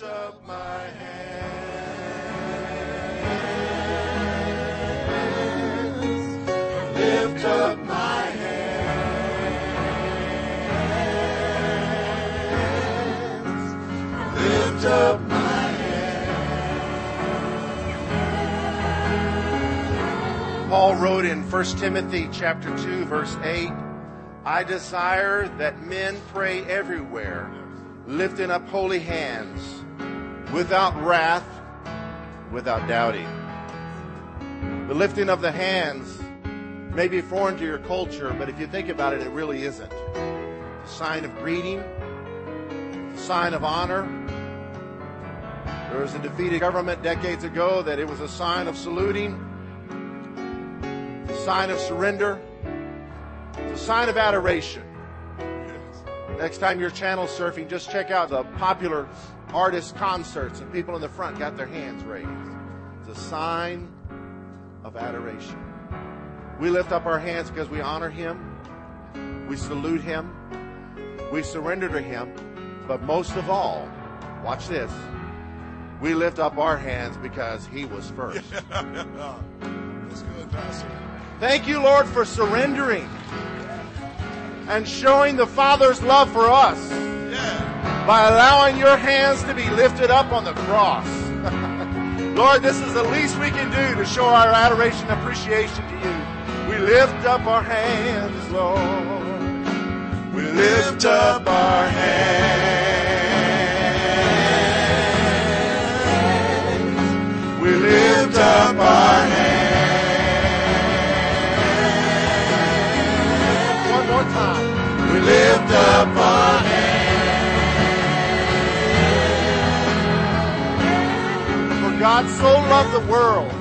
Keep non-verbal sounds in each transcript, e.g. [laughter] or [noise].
lift up my hands. Lift up my hands. Lift up my Paul wrote in 1 Timothy chapter 2 verse 8, I desire that men pray everywhere, lifting up holy hands, without wrath, without doubting. The lifting of the hands may be foreign to your culture, but if you think about it, it really isn't. It's a sign of greeting, it's a sign of honor. There was a defeated government decades ago that it was a sign of saluting a sign of surrender. It's a sign of adoration. Next time you're channel surfing, just check out the popular artist concerts and people in the front got their hands raised. It's a sign of adoration. We lift up our hands because we honor him. We salute him. We surrender to him. But most of all, watch this. We lift up our hands because he was first. [laughs] That's good, Pastor. Thank you, Lord, for surrendering and showing the Father's love for us Yeah. by allowing your hands to be lifted up on the cross. [laughs] Lord, this is the least we can do to show our adoration and appreciation to you. We lift up our hands, Lord. We lift up our hands. We lift up our hands. Lift up our hands. For God so loved the world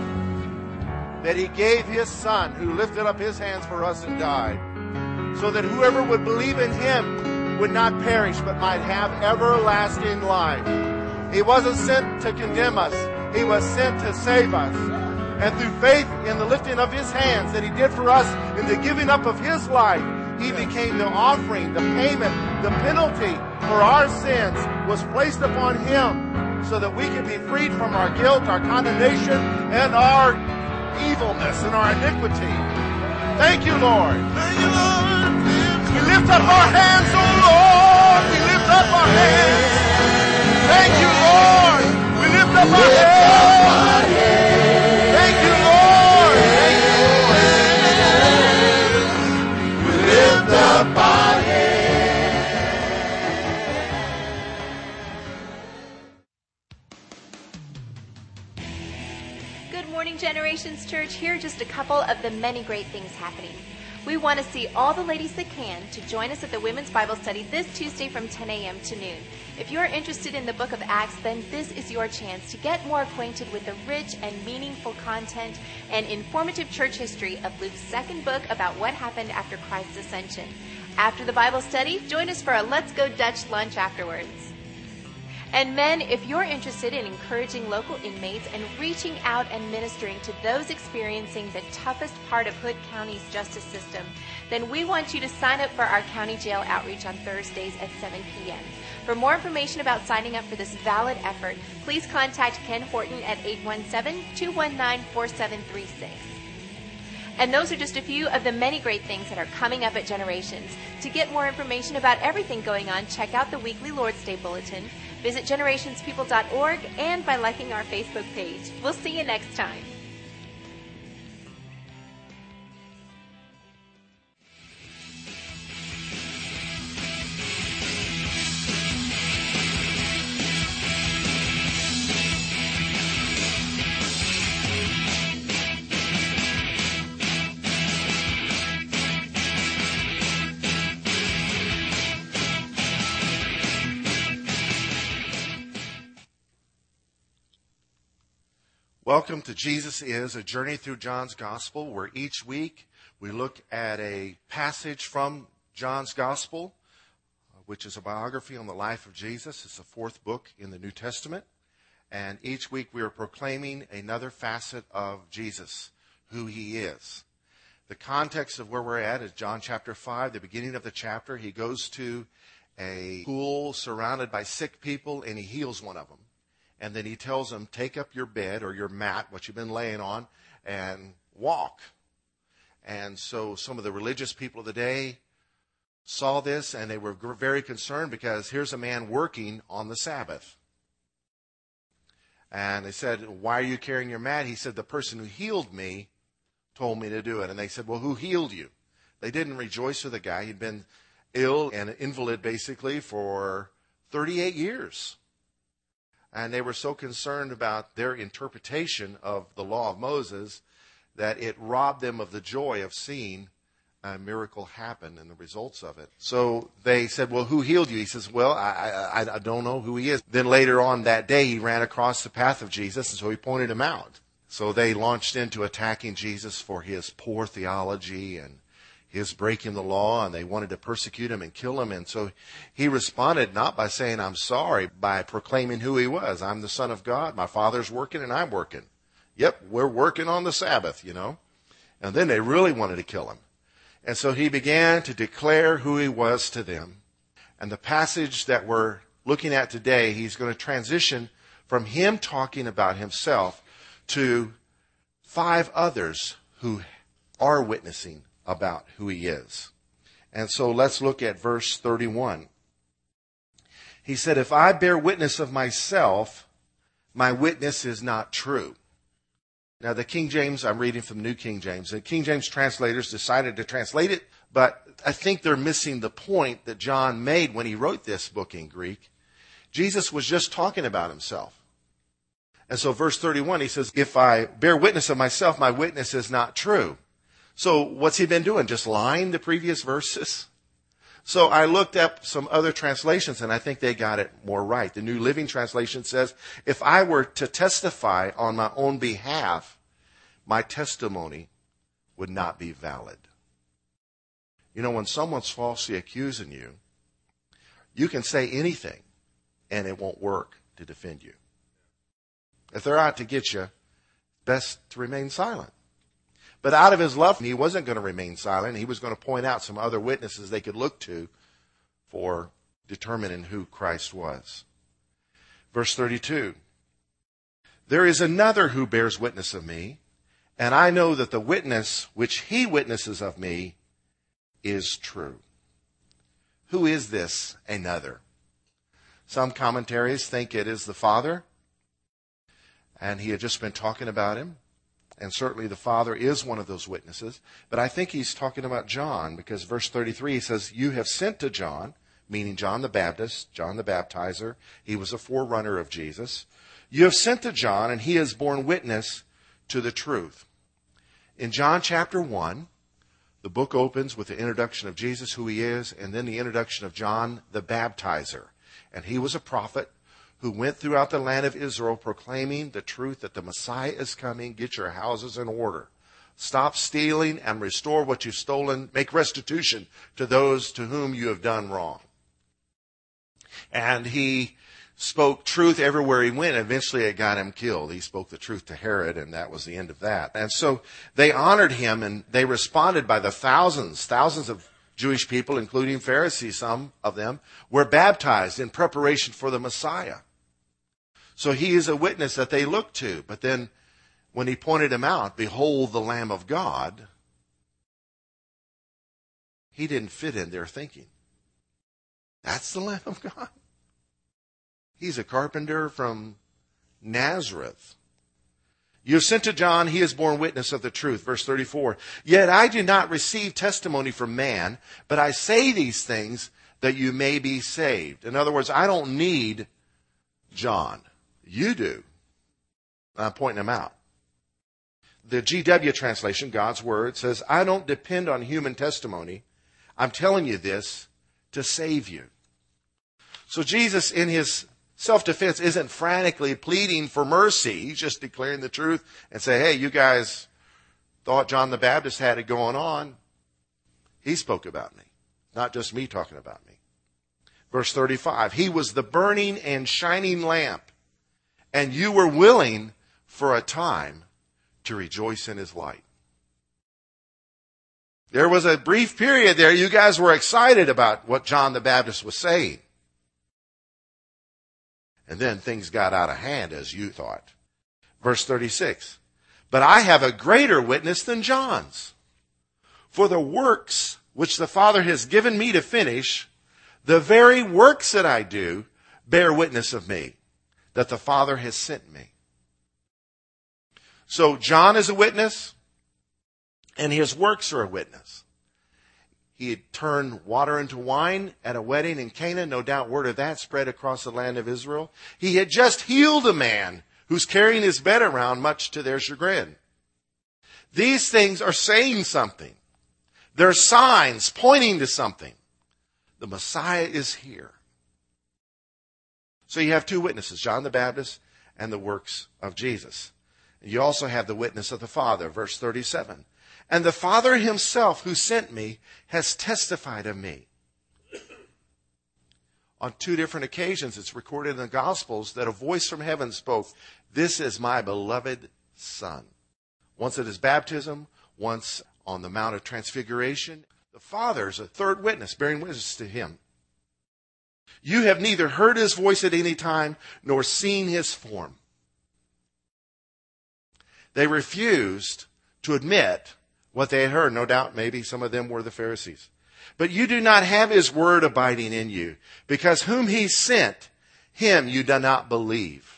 that he gave his son who lifted up his hands for us and died so that whoever would believe in him would not perish but might have everlasting life. He wasn't sent to condemn us. He was sent to save us. And through faith in the lifting of his hands that he did for us in the giving up of his life, he became the offering, the payment, the penalty for our sins was placed upon him so that we can be freed from our guilt, our condemnation, and our evilness and our iniquity. Thank you, Lord. Thank you, Lord. We lift up our hands, oh Lord. We lift up our hands. Thank you, Lord. We lift up our hands. Church. Here are just a couple of the many great things happening. We want to see all the ladies that can to join us at the Women's Bible Study this Tuesday from 10 a.m. to noon. If you're interested in the book of Acts, then this is your chance to get more acquainted with the rich and meaningful content and informative church history of Luke's second book about what happened after Christ's ascension. After the Bible study, join us for a Let's Go Dutch lunch afterwards. And men, if you're interested in encouraging local inmates and reaching out and ministering to those experiencing the toughest part of Hood County's justice system, then we want you to sign up for our county jail outreach on Thursdays at 7 p.m. For more information about signing up for this valid effort, please contact Ken Horton at 817-219-4736. And those are just a few of the many great things that are coming up at Generations. To get more information about everything going on, check out the weekly Lord's Day Bulletin, visit generationspeople.org, and by liking our Facebook page. We'll see you next time. Welcome to Jesus is a journey through John's gospel where each week we look at a passage from John's gospel, which is a biography on the life of Jesus. It's the fourth book in the New Testament. And each week we are proclaiming another facet of Jesus, who he is. The context of where we're at is John chapter 5, the beginning of the chapter. He goes to a pool surrounded by sick people and he heals one of them. And then he tells them, take up your bed or your mat, what you've been laying on, and walk. And so some of the religious people of the day saw this and they were very concerned because here's a man working on the Sabbath. And they said, Why are you carrying your mat? He said, The person who healed me told me to do it. And they said, Well, who healed you? They didn't rejoice with the guy. He'd been ill and an invalid basically for 38 years. And they were so concerned about their interpretation of the law of Moses that it robbed them of the joy of seeing a miracle happen and the results of it. So they said, Well, who healed you? He says, Well, I, I, I don't know who he is. Then later on that day, he ran across the path of Jesus, and so he pointed him out. So they launched into attacking Jesus for his poor theology and his breaking the law, and they wanted to persecute him and kill him. And so he responded not by saying, I'm sorry, by proclaiming who he was. I'm the Son of God. My Father's working, and I'm working. Yep, we're working on the Sabbath, you know. And then they really wanted to kill him. And so he began to declare who he was to them. And the passage that we're looking at today, he's going to transition from him talking about himself to five others who are witnessing about who he is. And so let's look at verse 31. He said, If I bear witness of myself, my witness is not true. Now, the King James, I'm reading from New King James. The King James translators decided to translate it, but I think they're missing the point that John made when he wrote this book in Greek. Jesus was just talking about himself. And so, verse 31, he says, If I bear witness of myself, my witness is not true. So, what's he been doing? Just lying the previous verses? So I looked up some other translations and I think they got it more right. The New Living Translation says, if I were to testify on my own behalf, my testimony would not be valid. You know, when someone's falsely accusing you, you can say anything and it won't work to defend you. If they're out to get you, best to remain silent. But out of his love, he wasn't going to remain silent. He was going to point out some other witnesses they could look to for determining who Christ was. Verse 32 There is another who bears witness of me, and I know that the witness which he witnesses of me is true. Who is this another? Some commentaries think it is the Father, and he had just been talking about him. And certainly the Father is one of those witnesses. But I think he's talking about John because verse 33 he says, You have sent to John, meaning John the Baptist, John the baptizer. He was a forerunner of Jesus. You have sent to John, and he has borne witness to the truth. In John chapter 1, the book opens with the introduction of Jesus, who he is, and then the introduction of John the baptizer. And he was a prophet who went throughout the land of Israel proclaiming the truth that the Messiah is coming. Get your houses in order. Stop stealing and restore what you've stolen. Make restitution to those to whom you have done wrong. And he spoke truth everywhere he went. Eventually it got him killed. He spoke the truth to Herod and that was the end of that. And so they honored him and they responded by the thousands, thousands of Jewish people, including Pharisees, some of them, were baptized in preparation for the Messiah. So he is a witness that they look to. But then when he pointed him out, behold the Lamb of God, he didn't fit in their thinking. That's the Lamb of God. He's a carpenter from Nazareth. You have sent to John, he has borne witness of the truth. Verse 34. Yet I do not receive testimony from man, but I say these things that you may be saved. In other words, I don't need John. You do. I'm pointing them out. The GW translation, God's Word, says, I don't depend on human testimony. I'm telling you this to save you. So Jesus, in his self-defense, isn't frantically pleading for mercy. He's just declaring the truth and say, hey, you guys thought John the Baptist had it going on. He spoke about me, not just me talking about me. Verse 35, he was the burning and shining lamp and you were willing for a time to rejoice in his light. There was a brief period there you guys were excited about what John the Baptist was saying. And then things got out of hand as you thought. Verse 36. But I have a greater witness than John's. For the works which the Father has given me to finish, the very works that I do bear witness of me, that the Father has sent me. So John is a witness, and his works are a witness. He had turned water into wine at a wedding in Cana. No doubt word of that spread across the land of Israel. He had just healed a man who's carrying his bed around much to their chagrin. These things are saying something. They're signs pointing to something. The Messiah is here. So you have two witnesses, John the Baptist and the works of Jesus. You also have the witness of the Father, verse 37. And the Father himself who sent me has testified of me. On two different occasions, it's recorded in the Gospels that a voice from heaven spoke, This is my beloved Son. Once at his baptism, once on the Mount of Transfiguration. The Father is a third witness, bearing witness to him. You have neither heard his voice at any time nor seen his form. They refused to admit what they had heard. No doubt, maybe some of them were the Pharisees. But you do not have his word abiding in you, because whom he sent, him you do not believe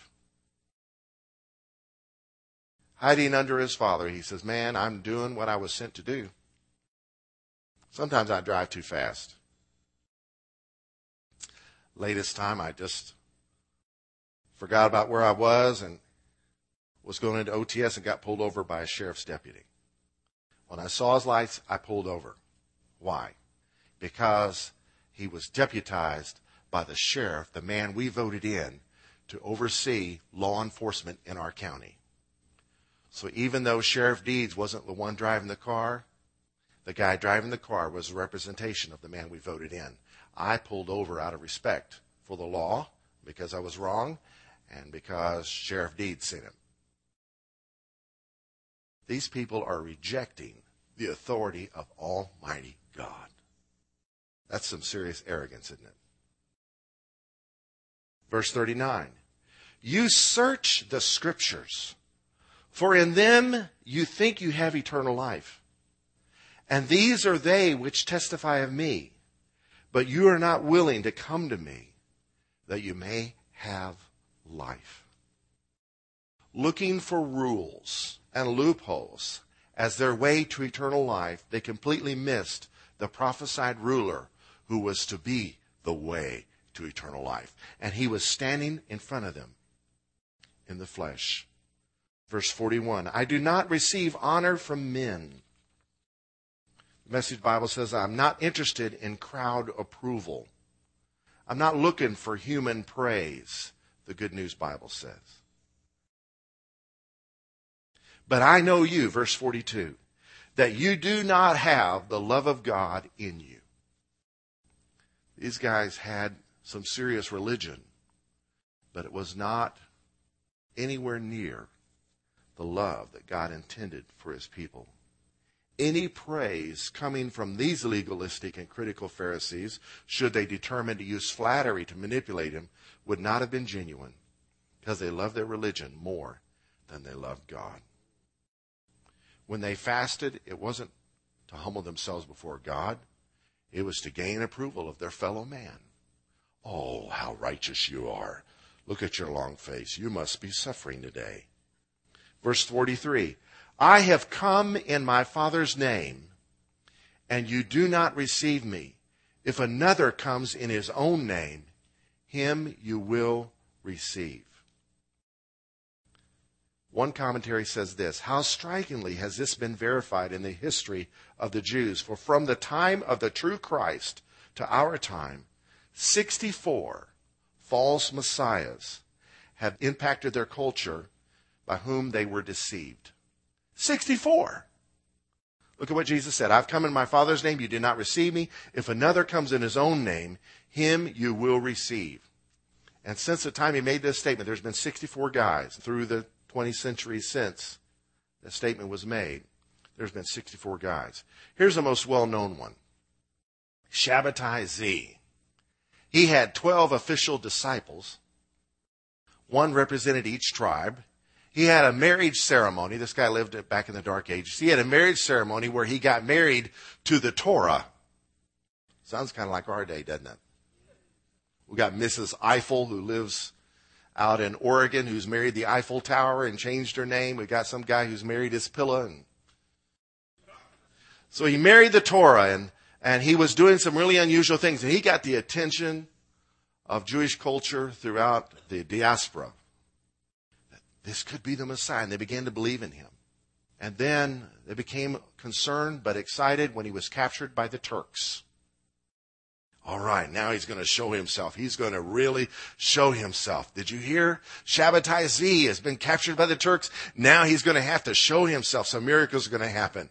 hiding under his father. He says, Man, I'm doing what I was sent to do. Sometimes I drive too fast. Latest time, I just forgot about where I was and was going into OTS and got pulled over by a sheriff's deputy. When I saw his lights, I pulled over. Why? Because he was deputized by the sheriff, the man we voted in, to oversee law enforcement in our county. So even though Sheriff Deeds wasn't the one driving the car, the guy driving the car was a representation of the man we voted in. I pulled over out of respect for the law because I was wrong and because Sheriff Deeds sent him. These people are rejecting the authority of Almighty God. That's some serious arrogance, isn't it? Verse 39. You search the scriptures for in them you think you have eternal life. And these are they which testify of me. But you are not willing to come to me that you may have life. Looking for rules and loopholes as their way to eternal life, they completely missed the prophesied ruler who was to be the way to eternal life. And he was standing in front of them in the flesh. Verse 41 I do not receive honor from men. Message Bible says, I'm not interested in crowd approval. I'm not looking for human praise, the Good News Bible says. But I know you, verse 42, that you do not have the love of God in you. These guys had some serious religion, but it was not anywhere near the love that God intended for his people. Any praise coming from these legalistic and critical Pharisees, should they determine to use flattery to manipulate him, would not have been genuine because they loved their religion more than they loved God. When they fasted, it wasn't to humble themselves before God, it was to gain approval of their fellow man. Oh, how righteous you are. Look at your long face. You must be suffering today. Verse 43 I have come in my Father's name, and you do not receive me. If another comes in his own name, him you will receive. One commentary says this How strikingly has this been verified in the history of the Jews? For from the time of the true Christ to our time, 64 false messiahs have impacted their culture by whom they were deceived. 64. Look at what Jesus said. I've come in my Father's name. You did not receive me. If another comes in his own name, him you will receive. And since the time he made this statement, there's been 64 guys through the 20 centuries since the statement was made. There's been 64 guys. Here's the most well known one Shabbatai Z. He had 12 official disciples. One represented each tribe. He had a marriage ceremony. This guy lived back in the dark ages. He had a marriage ceremony where he got married to the Torah. Sounds kind of like our day, doesn't it? We got Mrs. Eiffel who lives out in Oregon who's married the Eiffel Tower and changed her name. We got some guy who's married his pillow and so he married the Torah and, and he was doing some really unusual things and he got the attention of Jewish culture throughout the diaspora. This could be the Messiah and they began to believe in him. And then they became concerned but excited when he was captured by the Turks. All right, now he's going to show himself. He's going to really show himself. Did you hear? Shabbatai Z has been captured by the Turks. Now he's going to have to show himself. Some miracles are going to happen.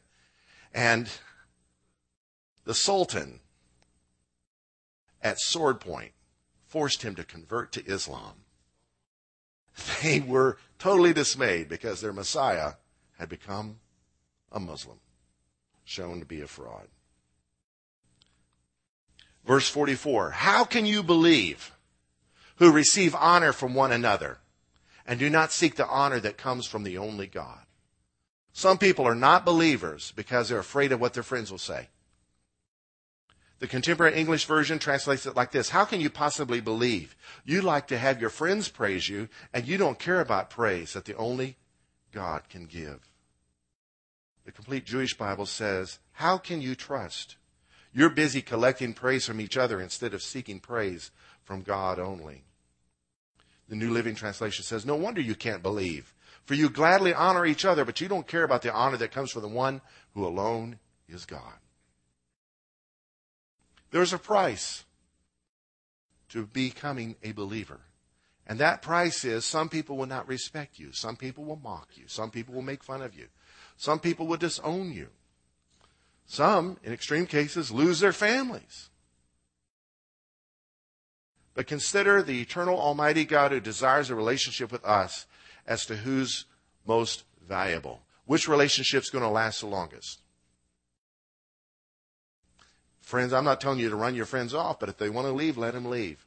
And the Sultan at sword point forced him to convert to Islam. They were totally dismayed because their Messiah had become a Muslim, shown to be a fraud. Verse 44 How can you believe who receive honor from one another and do not seek the honor that comes from the only God? Some people are not believers because they're afraid of what their friends will say. The contemporary English version translates it like this How can you possibly believe? You like to have your friends praise you, and you don't care about praise that the only God can give. The complete Jewish Bible says, How can you trust? You're busy collecting praise from each other instead of seeking praise from God only. The New Living Translation says, No wonder you can't believe. For you gladly honor each other, but you don't care about the honor that comes from the one who alone is God. There's a price to becoming a believer. And that price is some people will not respect you. Some people will mock you. Some people will make fun of you. Some people will disown you. Some, in extreme cases, lose their families. But consider the eternal Almighty God who desires a relationship with us as to who's most valuable. Which relationship's going to last the longest? Friends, I'm not telling you to run your friends off, but if they want to leave, let them leave.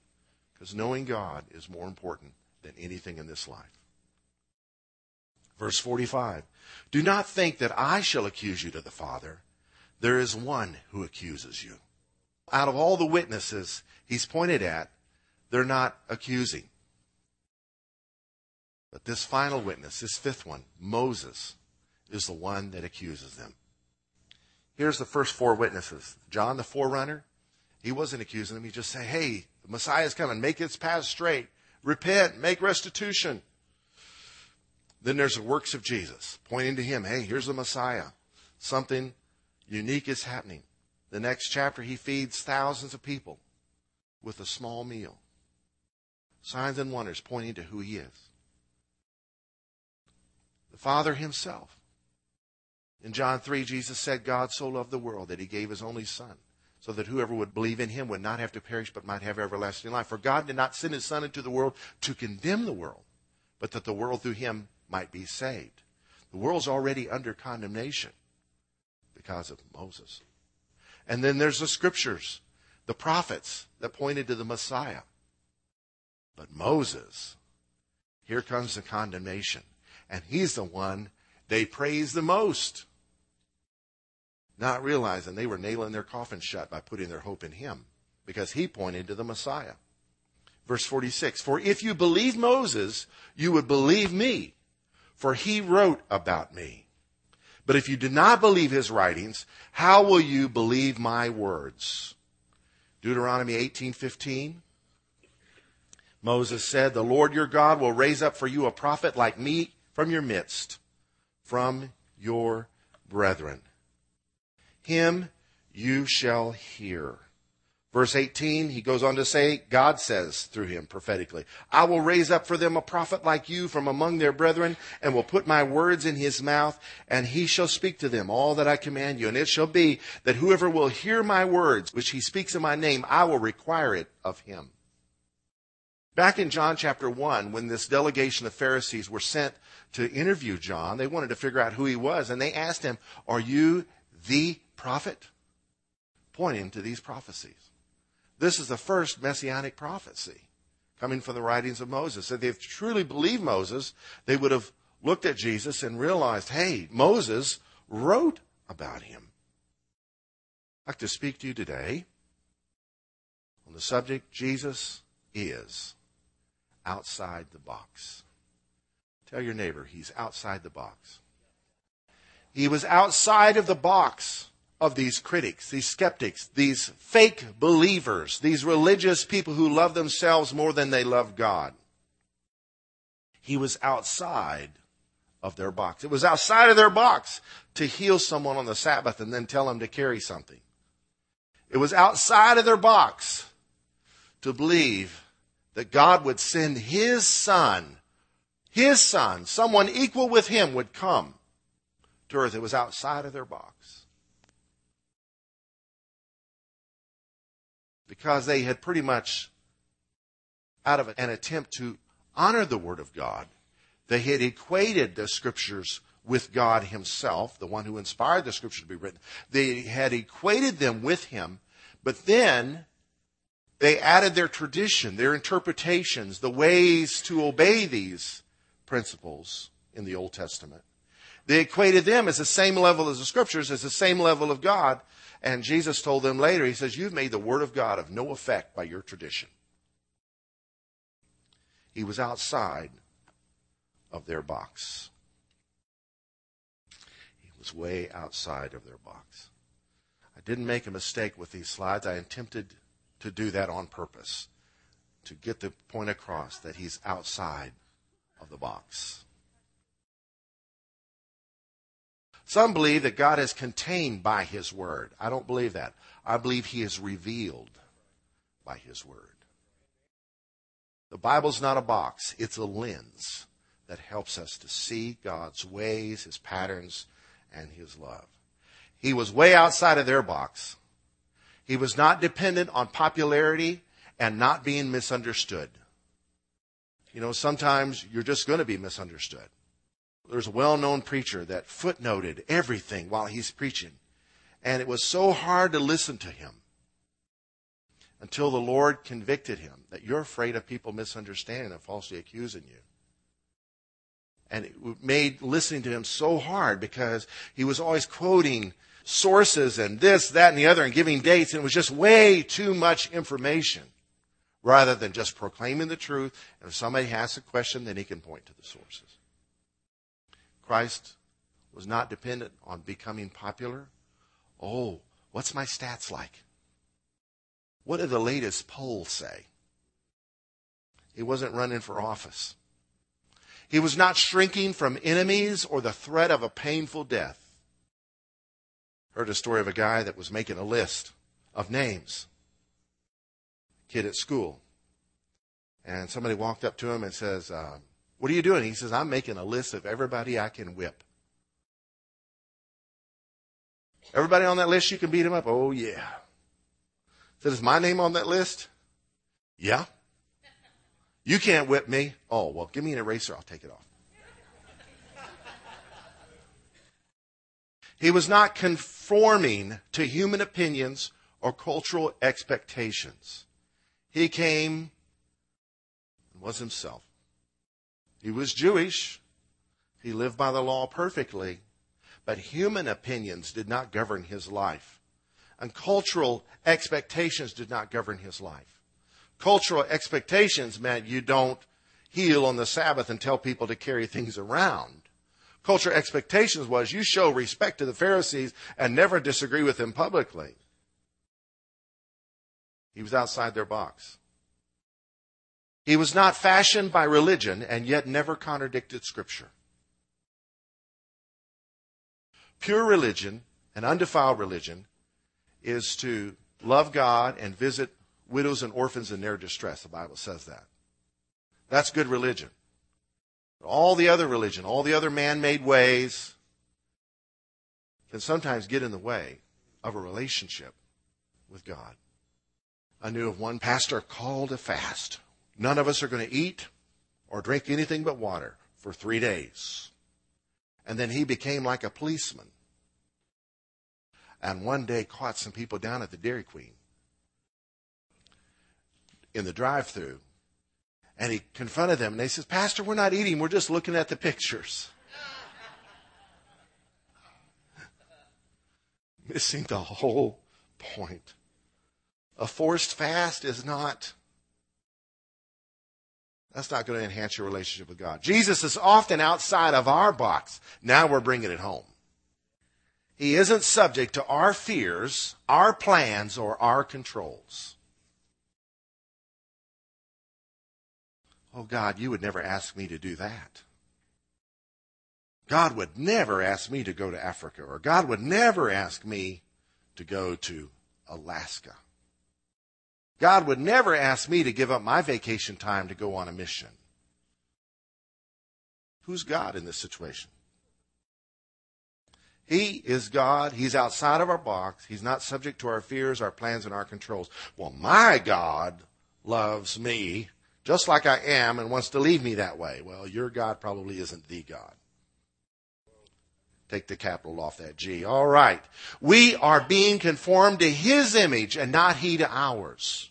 Because knowing God is more important than anything in this life. Verse 45 Do not think that I shall accuse you to the Father. There is one who accuses you. Out of all the witnesses he's pointed at, they're not accusing. But this final witness, this fifth one, Moses, is the one that accuses them. Here's the first four witnesses. John, the forerunner, he wasn't accusing them. He just said, hey, the Messiah's coming. Make its path straight. Repent. Make restitution. Then there's the works of Jesus, pointing to him. Hey, here's the Messiah. Something unique is happening. The next chapter, he feeds thousands of people with a small meal. Signs and wonders pointing to who he is. The Father himself. In John 3, Jesus said, God so loved the world that he gave his only Son, so that whoever would believe in him would not have to perish but might have everlasting life. For God did not send his Son into the world to condemn the world, but that the world through him might be saved. The world's already under condemnation because of Moses. And then there's the scriptures, the prophets that pointed to the Messiah. But Moses, here comes the condemnation. And he's the one they praise the most. Not realizing they were nailing their coffin shut by putting their hope in him because he pointed to the Messiah. Verse 46 For if you believe Moses, you would believe me, for he wrote about me. But if you do not believe his writings, how will you believe my words? Deuteronomy 18:15 Moses said, "The Lord your God will raise up for you a prophet like me from your midst, from your brethren. Him you shall hear." Verse 18, he goes on to say, God says through him prophetically, I will raise up for them a prophet like you from among their brethren, and will put my words in his mouth, and he shall speak to them all that I command you. And it shall be that whoever will hear my words, which he speaks in my name, I will require it of him. Back in John chapter 1, when this delegation of Pharisees were sent to interview John, they wanted to figure out who he was, and they asked him, Are you the prophet? Pointing to these prophecies. This is the first messianic prophecy coming from the writings of Moses. If they truly believed Moses, they would have looked at Jesus and realized, hey, Moses wrote about him. I'd like to speak to you today on the subject Jesus is outside the box. Tell your neighbor he's outside the box. He was outside of the box of these critics, these skeptics, these fake believers, these religious people who love themselves more than they love God. He was outside of their box. It was outside of their box to heal someone on the Sabbath and then tell them to carry something. It was outside of their box to believe that God would send His Son, His Son, someone equal with Him would come to earth. It was outside of their box. Because they had pretty much, out of an attempt to honor the Word of God, they had equated the Scriptures with God Himself, the one who inspired the Scripture to be written. They had equated them with Him, but then they added their tradition, their interpretations, the ways to obey these principles in the Old Testament. They equated them as the same level as the scriptures, as the same level of God. And Jesus told them later, He says, You've made the Word of God of no effect by your tradition. He was outside of their box. He was way outside of their box. I didn't make a mistake with these slides. I attempted to do that on purpose, to get the point across that he's outside of the box. Some believe that God is contained by His Word. I don't believe that. I believe He is revealed by His Word. The Bible's not a box, it's a lens that helps us to see God's ways, His patterns, and His love. He was way outside of their box. He was not dependent on popularity and not being misunderstood. You know, sometimes you're just going to be misunderstood. There's a well known preacher that footnoted everything while he's preaching. And it was so hard to listen to him until the Lord convicted him that you're afraid of people misunderstanding and falsely accusing you. And it made listening to him so hard because he was always quoting sources and this, that, and the other and giving dates. And it was just way too much information rather than just proclaiming the truth. And if somebody has a question, then he can point to the sources. Christ was not dependent on becoming popular. Oh, what's my stats like? What do the latest polls say? He wasn't running for office. He was not shrinking from enemies or the threat of a painful death. Heard a story of a guy that was making a list of names. Kid at school. And somebody walked up to him and says, uh, What are you doing? He says, I'm making a list of everybody I can whip. Everybody on that list, you can beat him up? Oh, yeah. Said, Is my name on that list? Yeah. You can't whip me. Oh, well, give me an eraser. I'll take it off. He was not conforming to human opinions or cultural expectations. He came and was himself. He was Jewish. He lived by the law perfectly. But human opinions did not govern his life. And cultural expectations did not govern his life. Cultural expectations meant you don't heal on the Sabbath and tell people to carry things around cultural expectations was you show respect to the Pharisees and never disagree with them publicly. He was outside their box. He was not fashioned by religion and yet never contradicted Scripture. Pure religion and undefiled religion is to love God and visit widows and orphans in their distress. The Bible says that. That's good religion. All the other religion, all the other man made ways can sometimes get in the way of a relationship with God. I knew of one pastor called a fast None of us are going to eat or drink anything but water for three days. And then he became like a policeman. And one day caught some people down at the Dairy Queen in the drive through. And he confronted them and they says, Pastor, we're not eating, we're just looking at the pictures. [laughs] Missing the whole point. A forced fast is not that's not going to enhance your relationship with God. Jesus is often outside of our box. Now we're bringing it home. He isn't subject to our fears, our plans, or our controls. Oh God, you would never ask me to do that. God would never ask me to go to Africa, or God would never ask me to go to Alaska. God would never ask me to give up my vacation time to go on a mission. Who's God in this situation? He is God. He's outside of our box. He's not subject to our fears, our plans, and our controls. Well, my God loves me just like I am and wants to leave me that way. Well, your God probably isn't the God. Take the capital off that G. All right. We are being conformed to His image and not He to ours.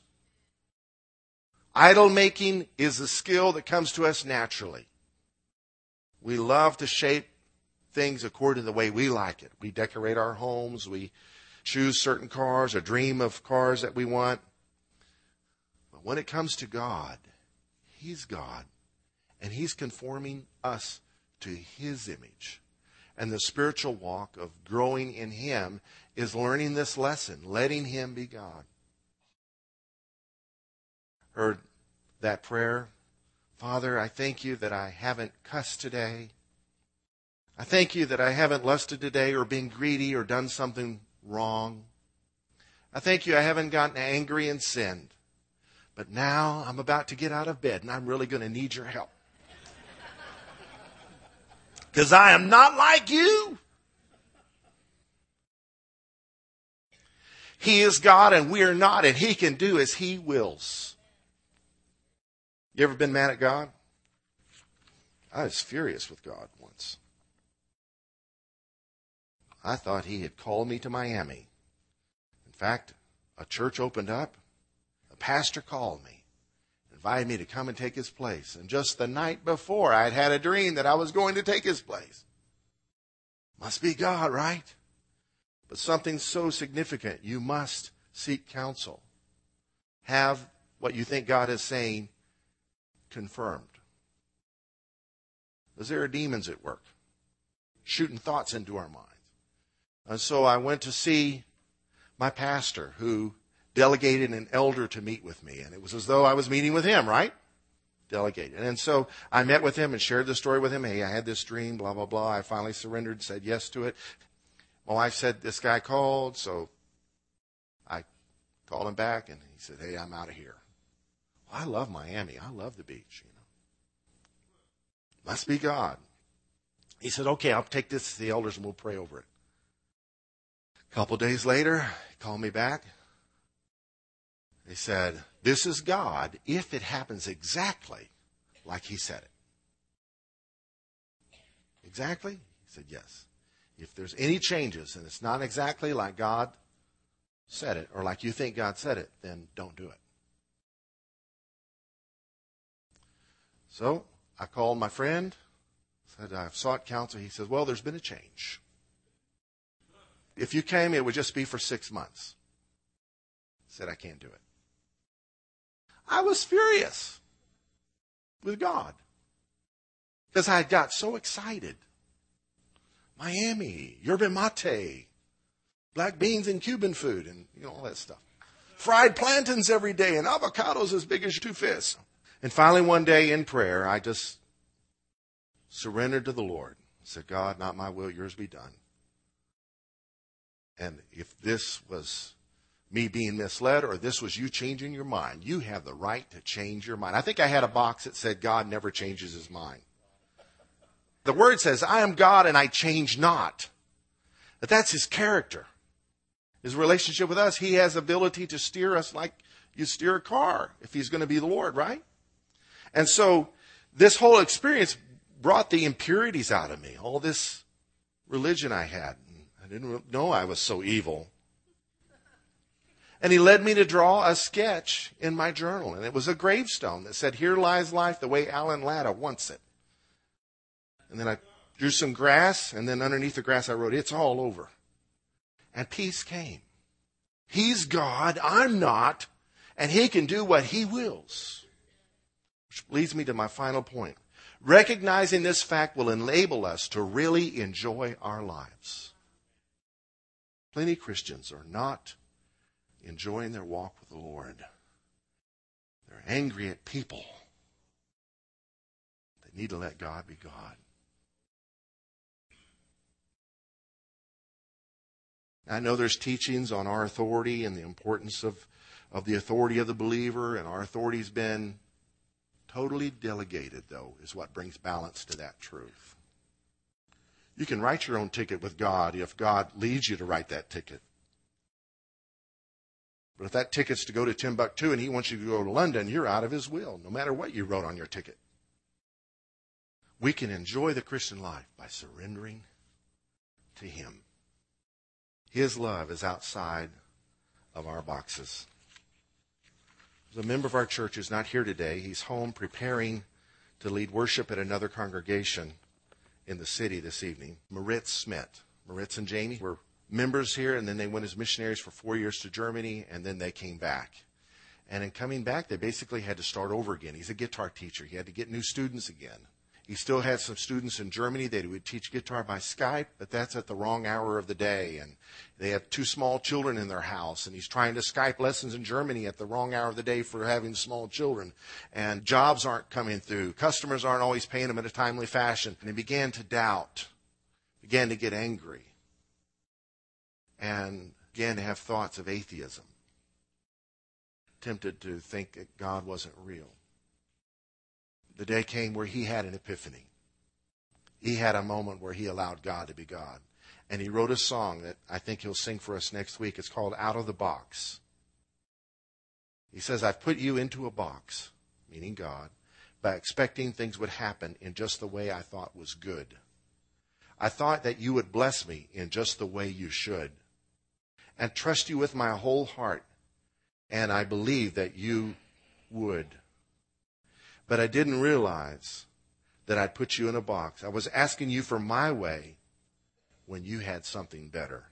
Idol making is a skill that comes to us naturally. We love to shape things according to the way we like it. We decorate our homes, we choose certain cars or dream of cars that we want. But when it comes to God, He's God, and He's conforming us to His image. And the spiritual walk of growing in Him is learning this lesson, letting Him be God heard that prayer. Father, I thank you that I haven't cussed today. I thank you that I haven't lusted today or been greedy or done something wrong. I thank you I haven't gotten angry and sinned. But now I'm about to get out of bed and I'm really going to need your help. [laughs] Because I am not like you. He is God and we are not, and He can do as He wills. You ever been mad at God? I was furious with God once. I thought he had called me to Miami. In fact, a church opened up. A pastor called me, invited me to come and take his place. And just the night before, I had had a dream that I was going to take his place. Must be God, right? But something so significant, you must seek counsel. Have what you think God is saying confirmed. Because there are demons at work, shooting thoughts into our minds. And so I went to see my pastor who delegated an elder to meet with me. And it was as though I was meeting with him, right? Delegated. And so I met with him and shared the story with him. Hey, I had this dream, blah, blah, blah. I finally surrendered, said yes to it. My wife said, this guy called, so I called him back and he said, hey, I'm out of here. I love Miami. I love the beach, you know. Must be God. He said, okay, I'll take this to the elders and we'll pray over it. A couple days later, he called me back. He said, this is God if it happens exactly like he said it. Exactly? He said, yes. If there's any changes and it's not exactly like God said it or like you think God said it, then don't do it. So I called my friend, said, I've sought counsel. He says, Well, there's been a change. If you came, it would just be for six months. Said, I can't do it. I was furious with God because I had got so excited. Miami, yerba mate, black beans and Cuban food, and you know all that stuff. Fried plantains every day, and avocados as big as two fists. And finally, one day in prayer, I just surrendered to the Lord. I Said, God, not my will, yours be done. And if this was me being misled or this was you changing your mind, you have the right to change your mind. I think I had a box that said, God never changes his mind. The word says, I am God and I change not. But that's his character. His relationship with us, he has ability to steer us like you steer a car if he's going to be the Lord, right? And so this whole experience brought the impurities out of me, all this religion I had. I didn't know I was so evil. And he led me to draw a sketch in my journal, and it was a gravestone that said, Here lies life the way Alan Latta wants it. And then I drew some grass, and then underneath the grass I wrote, It's all over. And peace came. He's God, I'm not, and he can do what he wills. Which leads me to my final point. Recognizing this fact will enable us to really enjoy our lives. Plenty Christians are not enjoying their walk with the Lord. They're angry at people. They need to let God be God. I know there's teachings on our authority and the importance of, of the authority of the believer, and our authority's been totally delegated, though, is what brings balance to that truth. You can write your own ticket with God if God leads you to write that ticket. But if that ticket's to go to Timbuktu and he wants you to go to London, you're out of his will, no matter what you wrote on your ticket. We can enjoy the Christian life by surrendering to him. His love is outside of our boxes. There's a member of our church who's not here today. He's home preparing to lead worship at another congregation in the city this evening. Moritz Smith. Moritz and Jamie were members here, and then they went as missionaries for four years to Germany, and then they came back. And in coming back, they basically had to start over again. He's a guitar teacher. He had to get new students again. He still had some students in Germany that he would teach guitar by Skype, but that's at the wrong hour of the day. And they have two small children in their house, and he's trying to Skype lessons in Germany at the wrong hour of the day for having small children. And jobs aren't coming through. Customers aren't always paying him in a timely fashion. And he began to doubt, began to get angry, and began to have thoughts of atheism. Tempted to think that God wasn't real the day came where he had an epiphany. He had a moment where he allowed God to be God. And he wrote a song that I think he'll sing for us next week. It's called Out of the Box. He says, I've put you into a box, meaning God, by expecting things would happen in just the way I thought was good. I thought that you would bless me in just the way you should and trust you with my whole heart. And I believe that you would. But I didn't realize that I'd put you in a box. I was asking you for my way when you had something better.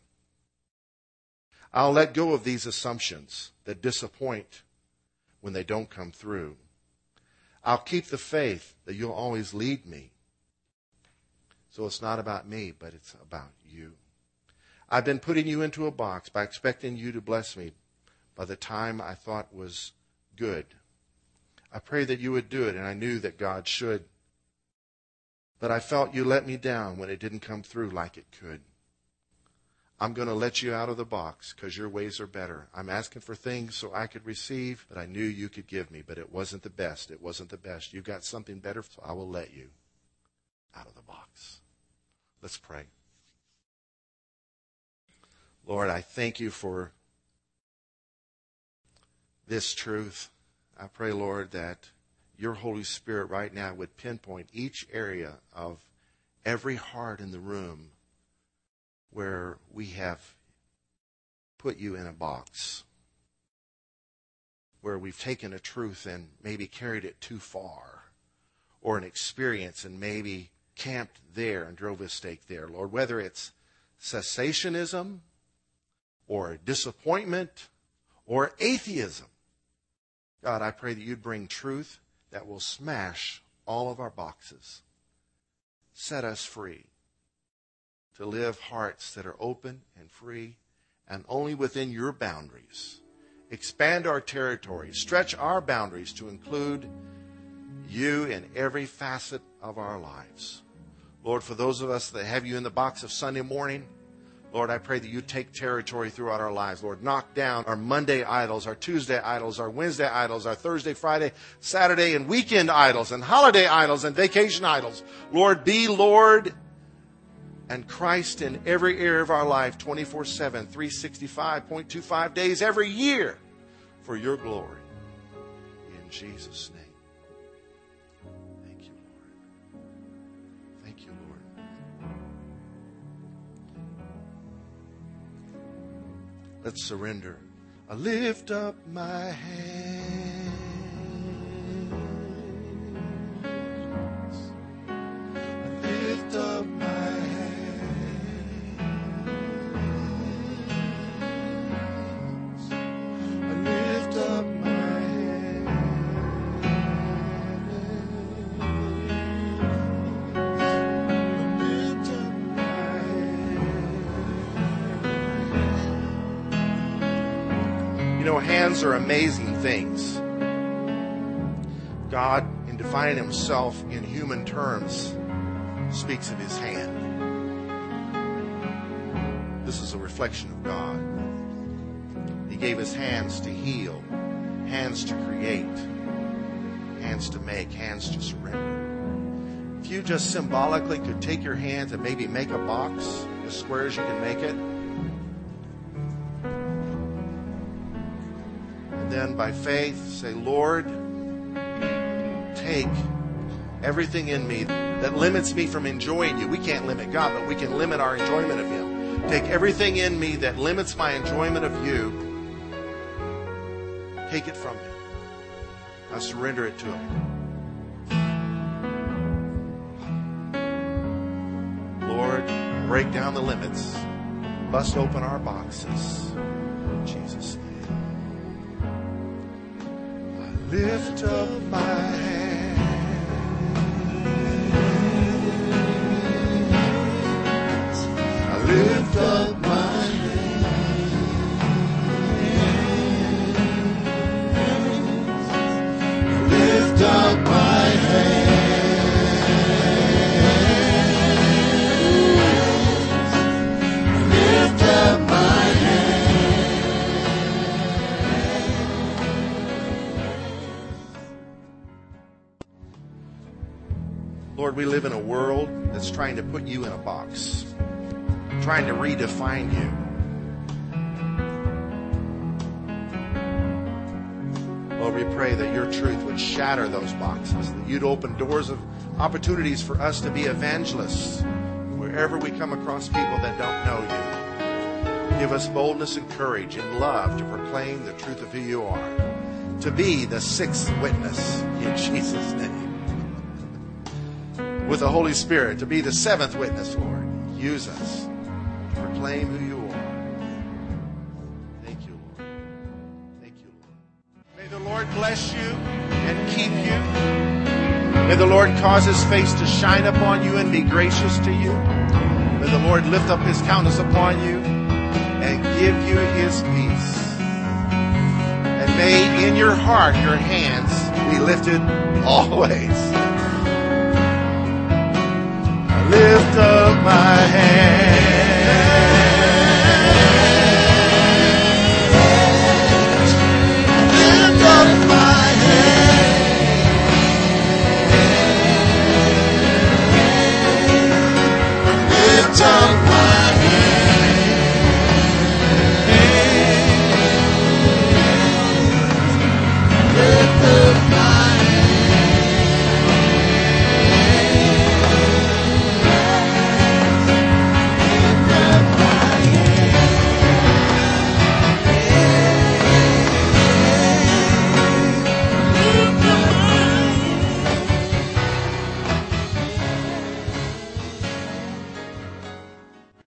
I'll let go of these assumptions that disappoint when they don't come through. I'll keep the faith that you'll always lead me. So it's not about me, but it's about you. I've been putting you into a box by expecting you to bless me by the time I thought was good. I pray that you would do it, and I knew that God should. But I felt you let me down when it didn't come through like it could. I'm going to let you out of the box because your ways are better. I'm asking for things so I could receive that I knew you could give me, but it wasn't the best. It wasn't the best. You've got something better, so I will let you out of the box. Let's pray. Lord, I thank you for this truth. I pray, Lord, that your Holy Spirit right now would pinpoint each area of every heart in the room where we have put you in a box, where we've taken a truth and maybe carried it too far, or an experience and maybe camped there and drove a stake there. Lord, whether it's cessationism or disappointment or atheism, God, I pray that you'd bring truth that will smash all of our boxes. Set us free to live hearts that are open and free and only within your boundaries. Expand our territory, stretch our boundaries to include you in every facet of our lives. Lord, for those of us that have you in the box of Sunday morning, Lord, I pray that you take territory throughout our lives. Lord, knock down our Monday idols, our Tuesday idols, our Wednesday idols, our Thursday, Friday, Saturday, and weekend idols, and holiday idols, and vacation idols. Lord, be Lord and Christ in every area of our life 24 7, 365.25 days every year for your glory. In Jesus' name. Let's surrender. I lift up my hands. I lift up my hands. Are amazing things. God, in defining himself in human terms, speaks of his hand. This is a reflection of God. He gave us hands to heal, hands to create, hands to make, hands to surrender. If you just symbolically could take your hands and maybe make a box as square as you can make it, then by faith say, Lord, take everything in me that limits me from enjoying you. We can't limit God, but we can limit our enjoyment of Him. Take everything in me that limits my enjoyment of you. Take it from me. I surrender it to Him. Lord, break down the limits. Bust open our boxes. Lift up my hand. We live in a world that's trying to put you in a box trying to redefine you. Lord, we pray that your truth would shatter those boxes, that you'd open doors of opportunities for us to be evangelists wherever we come across people that don't know you. Give us boldness and courage and love to proclaim the truth of who you are, to be the sixth witness in [laughs] Jesus' name. With the Holy Spirit, to be the seventh witness, Lord. Use us to proclaim who you are. Thank you, Lord. Thank you, Lord. May the Lord bless you and keep you. May the Lord cause his face to shine upon you and be gracious to you. May the Lord lift up his countenance upon you and give you his peace. And may in your heart your hands be lifted always. my hand.